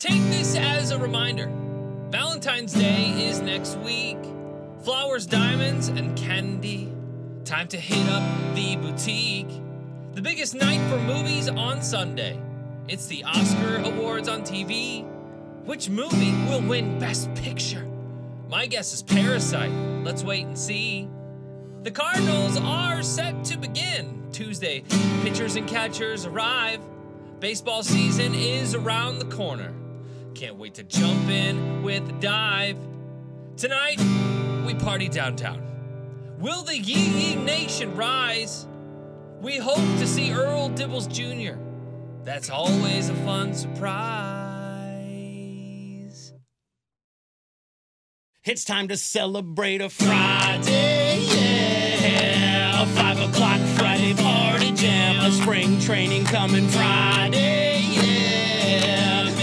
Take this as a reminder Valentine's Day is next week. Flowers, diamonds, and candy. Time to hit up the boutique. The biggest night for movies on Sunday. It's the Oscar Awards on TV. Which movie will win Best Picture? My guess is Parasite. Let's wait and see. The Cardinals are set to begin. Tuesday, pitchers and catchers arrive. Baseball season is around the corner. Can't wait to jump in with dive. Tonight, we party downtown. Will the Yee Yee Nation rise? We hope to see Earl Dibbles Jr. That's always a fun surprise. It's time to celebrate a Friday, yeah. A five o'clock Friday party jam. A spring training coming Friday,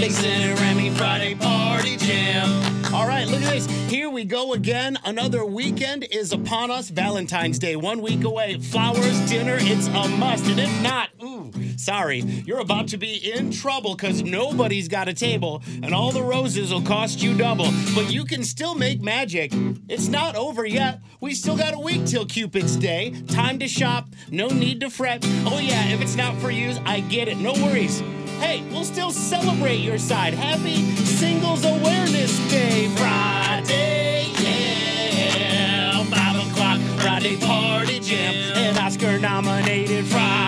and Remy Friday party jam. All right, look at this. Here we go again. Another weekend is upon us. Valentine's Day, one week away. Flowers, dinner, it's a must. And if not, ooh, sorry, you're about to be in trouble because nobody's got a table and all the roses will cost you double. But you can still make magic. It's not over yet. We still got a week till Cupid's Day. Time to shop, no need to fret. Oh, yeah, if it's not for you, I get it. No worries. Hey, we'll still celebrate your side. Happy Singles Awareness Day, Friday, yeah. Five o'clock Friday party jam, an Oscar nominated Friday.